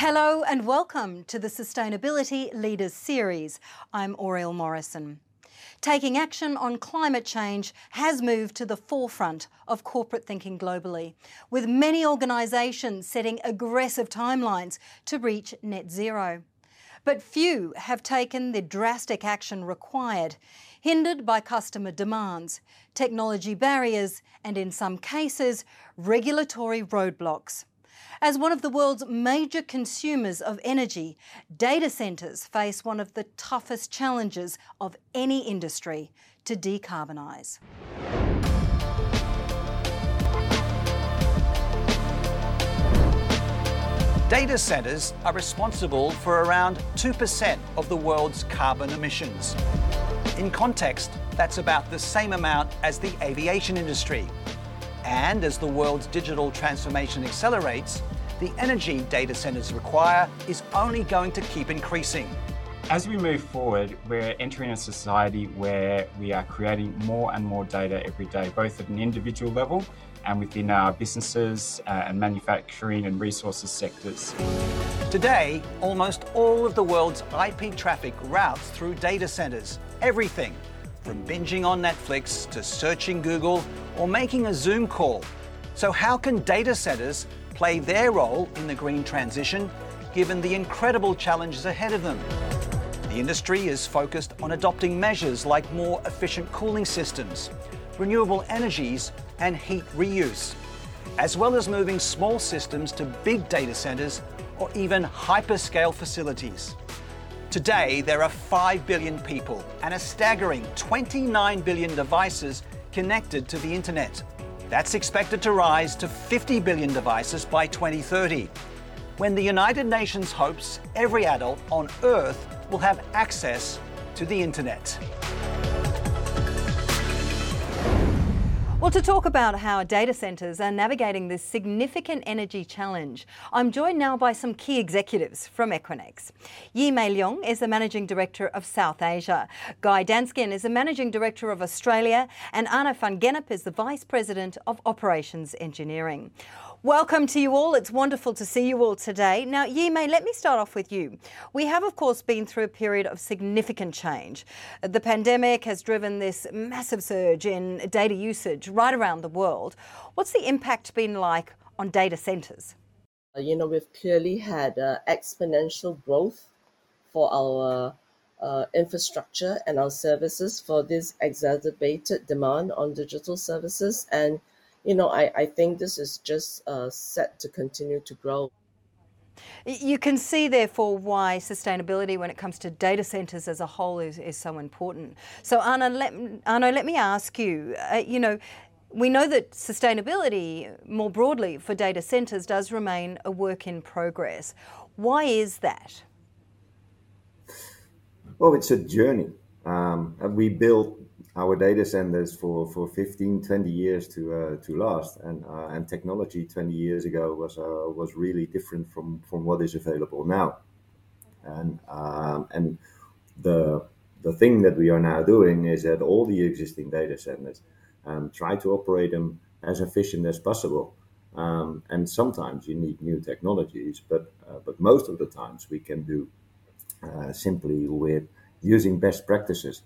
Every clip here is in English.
Hello and welcome to the Sustainability Leaders Series. I'm Oriel Morrison. Taking action on climate change has moved to the forefront of corporate thinking globally, with many organisations setting aggressive timelines to reach net zero. But few have taken the drastic action required, hindered by customer demands, technology barriers, and in some cases, regulatory roadblocks. As one of the world's major consumers of energy, data centres face one of the toughest challenges of any industry to decarbonise. Data centres are responsible for around 2% of the world's carbon emissions. In context, that's about the same amount as the aviation industry. And as the world's digital transformation accelerates, the energy data centres require is only going to keep increasing. As we move forward, we're entering a society where we are creating more and more data every day, both at an individual level and within our businesses uh, and manufacturing and resources sectors. Today, almost all of the world's IP traffic routes through data centres. Everything from binging on Netflix to searching Google or making a Zoom call. So, how can data centres play their role in the green transition given the incredible challenges ahead of them? The industry is focused on adopting measures like more efficient cooling systems, renewable energies, and heat reuse, as well as moving small systems to big data centres or even hyperscale facilities. Today, there are 5 billion people and a staggering 29 billion devices connected to the internet. That's expected to rise to 50 billion devices by 2030, when the United Nations hopes every adult on Earth will have access to the internet. Well, to talk about how data centres are navigating this significant energy challenge, I'm joined now by some key executives from Equinix. Yi Mei Leong is the Managing Director of South Asia, Guy Danskin is the Managing Director of Australia, and Anna van Gennep is the Vice President of Operations Engineering. Welcome to you all. It's wonderful to see you all today. Now, Yi Mei, let me start off with you. We have, of course, been through a period of significant change. The pandemic has driven this massive surge in data usage right around the world. What's the impact been like on data centres? Uh, you know, we've clearly had uh, exponential growth for our uh, infrastructure and our services for this exacerbated demand on digital services and you know, I, I think this is just uh, set to continue to grow. You can see, therefore, why sustainability when it comes to data centres as a whole is, is so important. So, Anna, let, Arno, let me ask you, uh, you know, we know that sustainability more broadly for data centres does remain a work in progress. Why is that? Well, it's a journey. Um, we built our data centers for, for 15, 20 years to uh, to last. And uh, and technology 20 years ago was uh, was really different from, from what is available now. And um, and the the thing that we are now doing is that all the existing data centers um, try to operate them as efficient as possible. Um, and sometimes you need new technologies, but uh, but most of the times we can do uh, simply with using best practices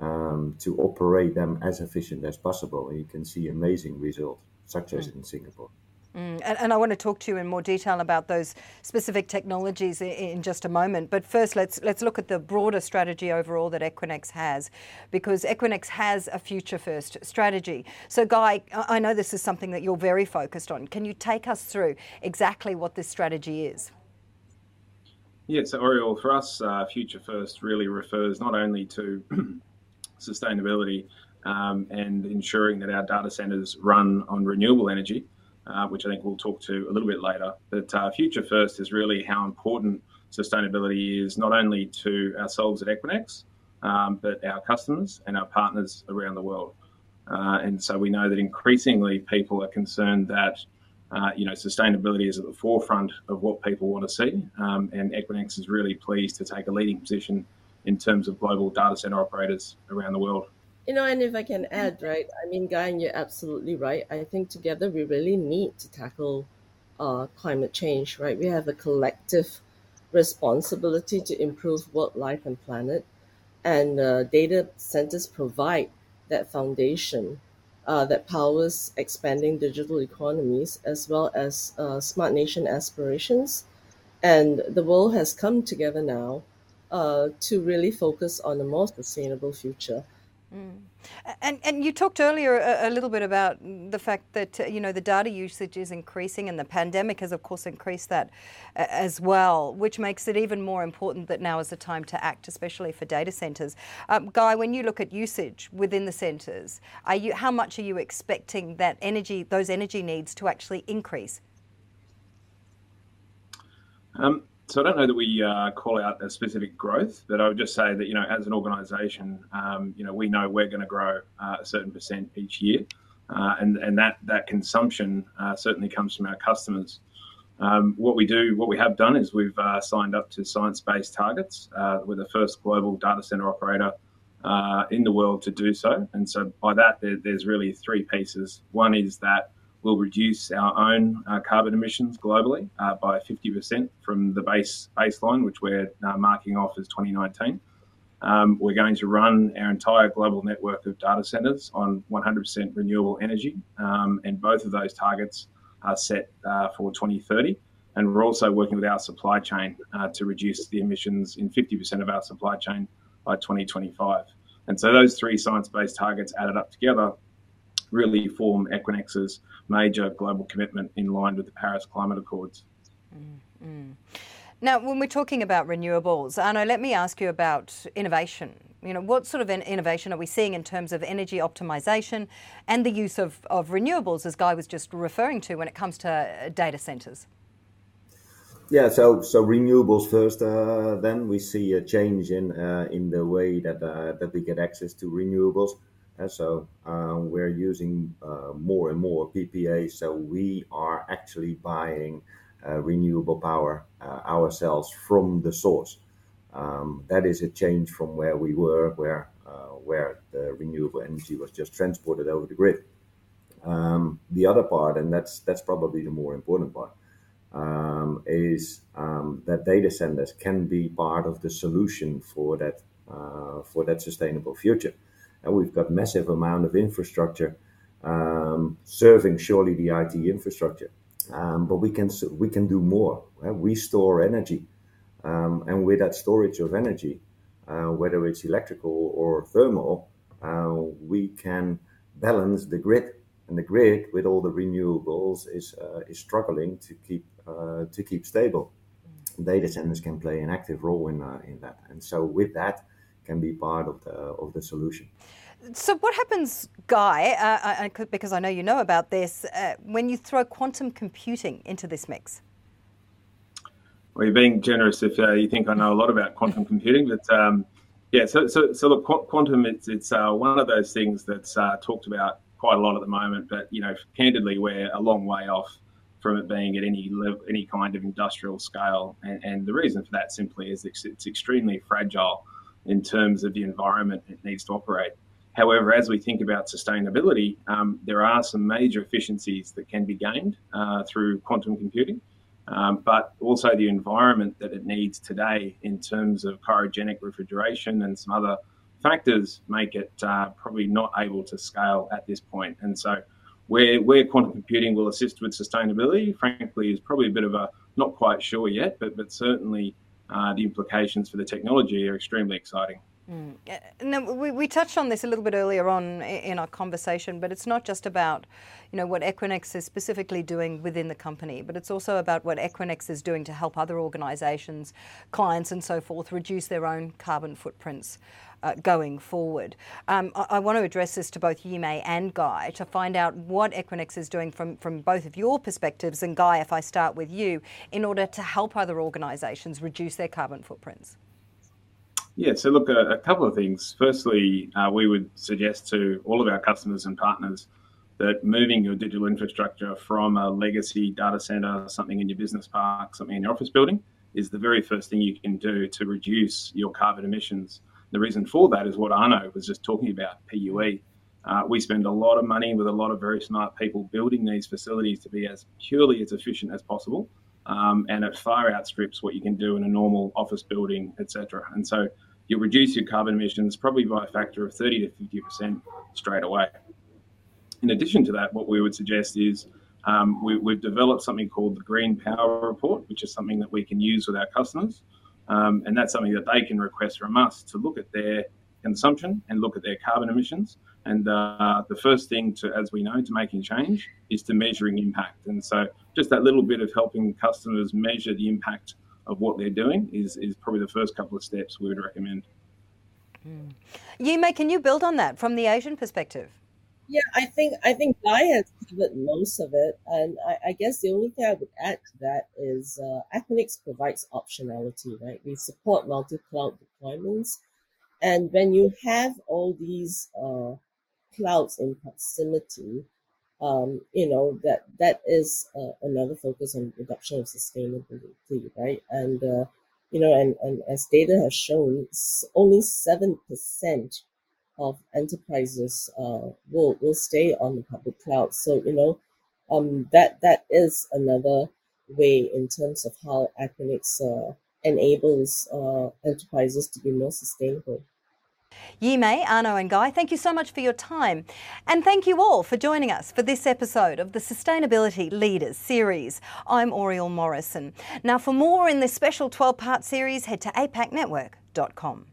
um, to operate them as efficient as possible. And you can see amazing results, such as mm. in Singapore. Mm, and, and, I want to talk to you in more detail about those specific technologies in, in, just a moment. But first, let's let's look at the broader strategy overall that Equinix has, because Equinix has a future first strategy. So, Guy, I know this is something that you're very focused on. Can you take us through exactly what this strategy is? Yeah, so Oriel, for us, uh, Future First really refers not only to sustainability um, and ensuring that our data centers run on renewable energy, uh, which I think we'll talk to a little bit later. But uh, Future First is really how important sustainability is not only to ourselves at Equinix, um, but our customers and our partners around the world. Uh, and so we know that increasingly people are concerned that uh, you know sustainability is at the forefront of what people want to see, um, and Equinix is really pleased to take a leading position in terms of global data center operators around the world. You know, and if I can add, right, I mean, Guy, you're absolutely right. I think together we really need to tackle uh, climate change, right? We have a collective responsibility to improve work life and planet, and uh, data centers provide that foundation uh, that powers expanding digital economies as well as uh, smart nation aspirations. And the world has come together now uh, to really focus on a more sustainable future. Mm. And, and you talked earlier a, a, little bit about the fact that uh, you know the data usage is increasing, and the pandemic has of course increased that uh, as well, which makes it even more important that now is the time to act, especially for data centres. Um, Guy, when you look at usage within the centres, are you how much are you expecting that energy, those energy needs, to actually increase? Um, so I don't know that we uh, call out a specific growth, but I would just say that you know, as an organisation, um, you know, we know we're going to grow uh, a certain percent each year, uh, and and that that consumption uh, certainly comes from our customers. Um, what we do, what we have done, is we've uh, signed up to science-based targets. Uh, we're the first global data center operator in the world to do so, and so by that, there, there's really three pieces. One is that will reduce our own uh, carbon emissions globally uh, by 50% from the base baseline, which we're uh, marking off as 2019. Um, we're going to run our entire global network of data centers on 100% renewable energy, um, and both of those targets are set uh, for 2030. And we're also working with our supply chain uh, to reduce the emissions in 50% of our supply chain by 2025. And so those three science based targets added up together really form Equinix's major global commitment in line with the Paris Climate Accords. Mm-hmm. Now, when we're talking about renewables, Arno, let me ask you about innovation. You know, what sort of innovation are we seeing in terms of energy optimization and the use of, of renewables, as Guy was just referring to, when it comes to uh, data centers? Yeah, so so renewables first. Uh, then we see a change in uh, in the way that uh, that we get access to renewables. And so um, we're using uh, more and more PPA. So we are actually buying uh, renewable power uh, ourselves from the source. Um, that is a change from where we were, where uh, where the renewable energy was just transported over the grid. Um, the other part, and that's that's probably the more important part, um, is um, that data centers can be part of the solution for that uh, for that sustainable future and we've got massive amount of infrastructure um, serving surely the IT infrastructure. Um, but we can we can do more. Right? We store energy, um, and with that storage of energy, uh, whether it's electrical or thermal, uh, we can balance the grid. And the grid, with all the renewables, is uh, is struggling to keep uh, to keep stable. Data centers can play an active role in uh, in that, and so with that, can be part of the of the solution. So, what happens, Guy? Uh, I, because I know you know about this, uh, when you throw quantum computing into this mix. Well, you're being generous if uh, you think I know a lot about quantum computing, but um, yeah. So, so, so look, quantum it's it's uh, one of those things that's uh, talked about quite a lot at the moment, but you know, candidly, we're a long way off from it being at any level, any kind of industrial scale, and, and the reason for that simply is it's, it's extremely fragile in terms of the environment it needs to operate. However, as we think about sustainability, um, there are some major efficiencies that can be gained uh, through quantum computing, um, but also the environment that it needs today in terms of cryogenic refrigeration and some other factors make it uh, probably not able to scale at this point. And so, where, where quantum computing will assist with sustainability, frankly, is probably a bit of a not quite sure yet, but, but certainly uh, the implications for the technology are extremely exciting. Mm. Now, we, we touched on this a little bit earlier on in our conversation, but it's not just about, you know, what Equinix is specifically doing within the company, but it's also about what Equinix is doing to help other organisations, clients, and so forth reduce their own carbon footprints. Uh, going forward. Um, I, I, want to address this to both Yimei and Guy to find out what Equinix is doing from, from both of your perspectives. And Guy, if I start with you, in order to help other organisations reduce their carbon footprints. Yeah, so look, a, a couple of things. Firstly, uh, we would suggest to all of our customers and partners that moving your digital infrastructure from a legacy data center, something in your business park, something in your office building, is the very first thing you can do to reduce your carbon emissions. The reason for that is what Arno was just talking about, PUE. Uh, we spend a lot of money with a lot of very smart people building these facilities to be as purely as efficient as possible. Um, and it far outstrips what you can do in a normal office building, etc. And so you'll reduce your carbon emissions probably by a factor of 30 to 50% straight away. In addition to that, what we would suggest is um, we, have developed something called the Green Power Report, which is something that we can use with our customers. Um, and that's something that they can request from us to look at their consumption and look at their carbon emissions. And uh, the first thing to, as we know, to making change is to measuring impact. And so just that little bit of helping customers measure the impact of what they're doing is, is probably the first couple of steps we would recommend. Mm. Yimei, can you build on that from the Asian perspective? Yeah, I think I think Guy has covered most of it, and I, I guess the only thing I would add to that is uh, Equinix provides optionality, right? We support multi-cloud deployments, and when you have all these uh, clouds in proximity, um, you know that that is uh, another focus on reduction of sustainability, right? And uh, you know, and, and as data has shown, only seven percent of enterprises uh, will will stay on the public cloud. So you know, um, that that is another way in terms of how Equinix uh, enables uh, enterprises to be more sustainable. Yimei, Arno and Guy, thank you so much for your time. And thank you all for joining us for this episode of the Sustainability Leaders series. I'm Oriel Morrison. Now for more in this special 12-part series, head to apacnetwork.com.